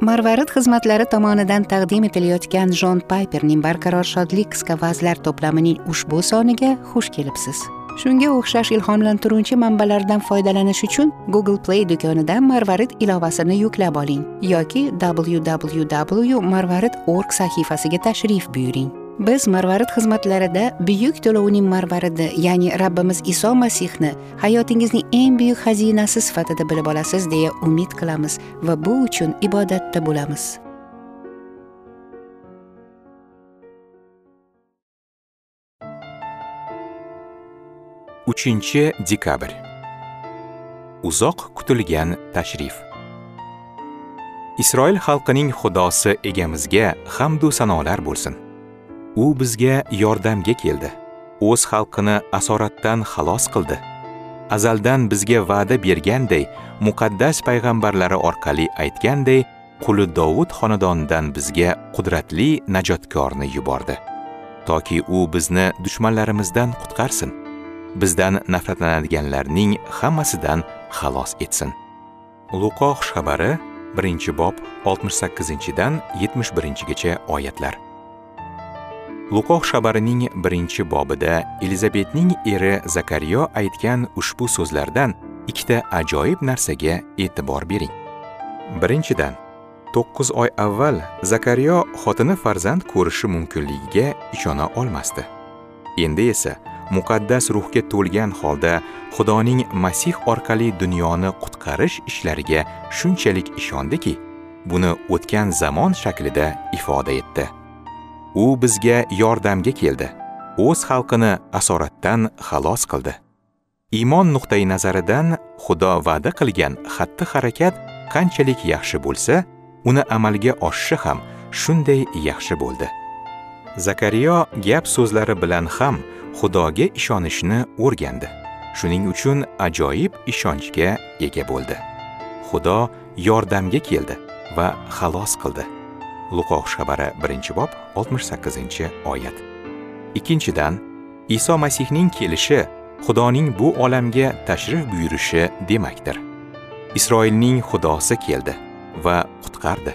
marvarid xizmatlari tomonidan taqdim etilayotgan jon payperning barqaror shodlik qisqa vazlar to'plamining ushbu soniga xush kelibsiz. Shunga o'xshash ilhomlantiruvchi manbalardan foydalanish uchun google play do'konidan marvarid ilovasini yuklab oling yoki www marvarid org sahifasiga tashrif buyuring. Biz marvarid xizmatlarida buyuk to'lovning marvaridi ya'ni rabbimiz iso masihni hayotingizning eng buyuk xazinasi sifatida bilib olasiz deya umid qilamiz va bu uchun ibodatda bo'lamiz. Uchinchi dekabr. Uzoq kutilgan tashrif. Isroil xalqining xudosi egamizga hamdu sanolar bo'lsin. U bizga yordamga keldi. O'z xalqini asoratdan xalos qildi. Azaldan bizga va'da berganday muqaddas payg'ambarlari orqali aytganday quli dovud xonadonidan bizga qudratli najotkorni yubordi. Toki u bizni dushmanlarimizdan qutqarsin. Bizdan nafratlanadiganlarning hammasidan xalos etsin. Luqo xushxabari 1 bob 68 dan 71 gacha oyatlar. Luqo xushxabarining birinchi bobida elizabetning eri zakariyo aytgan ushbu so'zlardan ikkita ajoyib narsaga e'tibor bering. Birinchidan to'qqiz oy avval zakariyo xotini farzand ko'rishi mumkinligiga ishona olmasdi. Endi esa muqaddas ruhga to'lgan holda xudoning masih orqali dunyoni qutqarish ishlariga shunchalik ishondiki buni o'tgan zamon shaklida ifoda etdi. U bizga yordamga keldi. O'z xalqini asoratdan xalos qildi. Iymon nuqtai nazaridan xudo va'da qilgan xatti harakat qanchalik yaxshi bo'lsa uni amalga oshishi ham shunday yaxshi bo'ldi. Zakariyo gap so'zlari bilan ham xudoga ishonishni o'rgandi. Shuning uchun ajoyib ishonchga ega bo'ldi. Xudo yordamga keldi va xalos qildi. Luqo xushxabari birinchi bob 68 oyat. Ikkinchidan iso masihning kelishi xudoning bu olamga tashrif buyurishi demakdir. Isroilning xudosi keldi va qutqardi.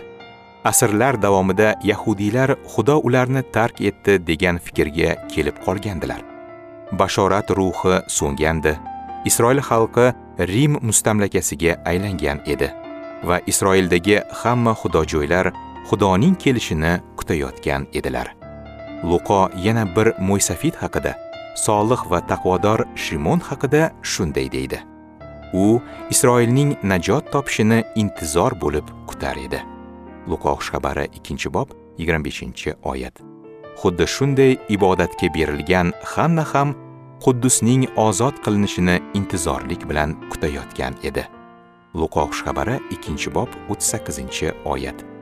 Asrlar davomida yahudiylar xudo ularni tark etdi degan fikrga kelib qolgandilar. Bashorat ruhi so'ngandi isroil xalqi rim mustamlakasiga aylangan edi va isroildagi hamma xudojoylar xudoning kelishini kutayotgan edilar. Luqo yana bir mo'ysafid haqida solih va taqvodor shimon haqida shunday deydi. U isroilning najot topishini intizor bo'lib kutar edi. Luqo xabari 2 bob 25 oyat. Xuddi shunday ibodatga berilgan hanna ham quddusning ozod qilinishini intizorlik bilan kutayotgan edi. Luqo xabari 2 bob 38 oyat.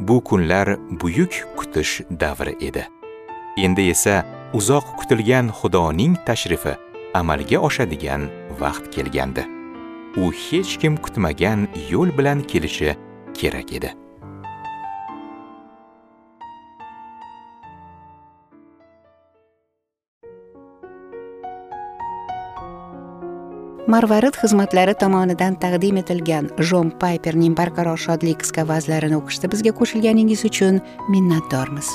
Bu kunlar buyuk kutish davri edi. Endi esa uzoq kutilgan xudoning tashrifi amalga oshadigan vaqt kelgandi. U hech kim kutmagan yo'l bilan kelishi kerak edi. Marvarid xizmatlari tomonidan taqdim etilgan jon payperning barqaror shodlik qisqa vazlarini o'qishda bizga qo'shilganingiz uchun minnatdormiz.